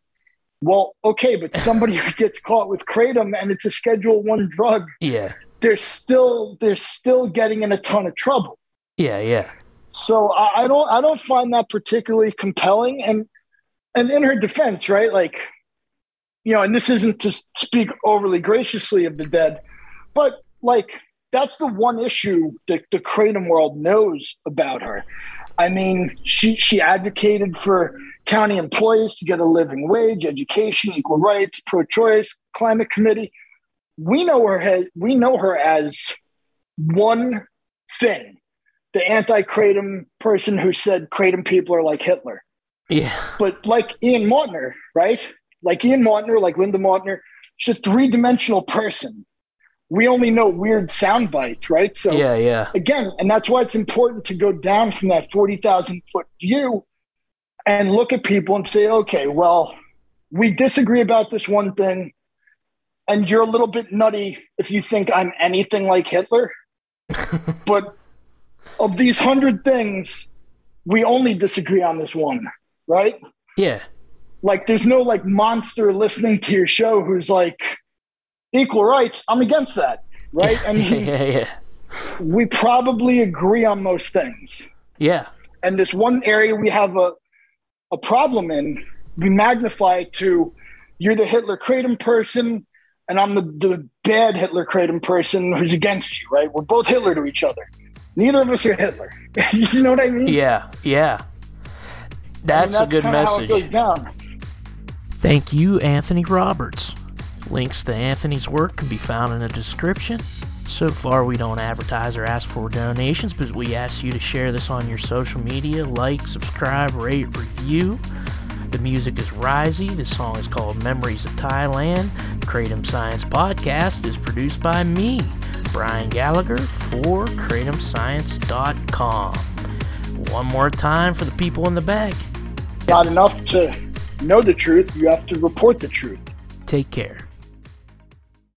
Well, okay, but somebody gets caught with kratom and it's a Schedule One drug, Yeah. They're still they're still getting in a ton of trouble. Yeah, yeah. So I, I don't I don't find that particularly compelling. And and in her defense, right? Like, you know, and this isn't to speak overly graciously of the dead, but like that's the one issue that the kratom world knows about her. I mean, she she advocated for county employees to get a living wage, education, equal rights, pro-choice, climate committee. We know her as, we know her as one thing the anti-kratom person who said kratom people are like Hitler. Yeah. But like Ian Mautner, right? Like Ian Mautner, like Linda Mautner, she's a three-dimensional person. We only know weird sound bites, right? So Yeah, yeah. again, and that's why it's important to go down from that 40,000 foot view and look at people and say, okay, well, we disagree about this one thing, and you're a little bit nutty if you think I'm anything like Hitler. but of these hundred things, we only disagree on this one, right? Yeah. Like, there's no like monster listening to your show who's like, equal rights, I'm against that, right? Yeah, yeah, yeah. we probably agree on most things. Yeah. And this one area we have a, a problem in, we magnify it to you're the Hitler Kratom person, and I'm the, the bad Hitler Kratom person who's against you, right? We're both Hitler to each other. Neither of us are Hitler. you know what I mean? Yeah, yeah. That's, I mean, a good kinda How it message. Thank you, Anthony Roberts. Links to Anthony's work can be found in the description. So far, we don't advertise or ask for donations, but we ask you to share this on your social media, like, subscribe, rate, review. The music is Risey. The song is called Memories of Thailand. The Kratom Science Podcast is produced by me, Brian Gallagher, for KratomScience.com. One more time for the people in the back. Not enough to know the truth, you have to report the truth. Take care.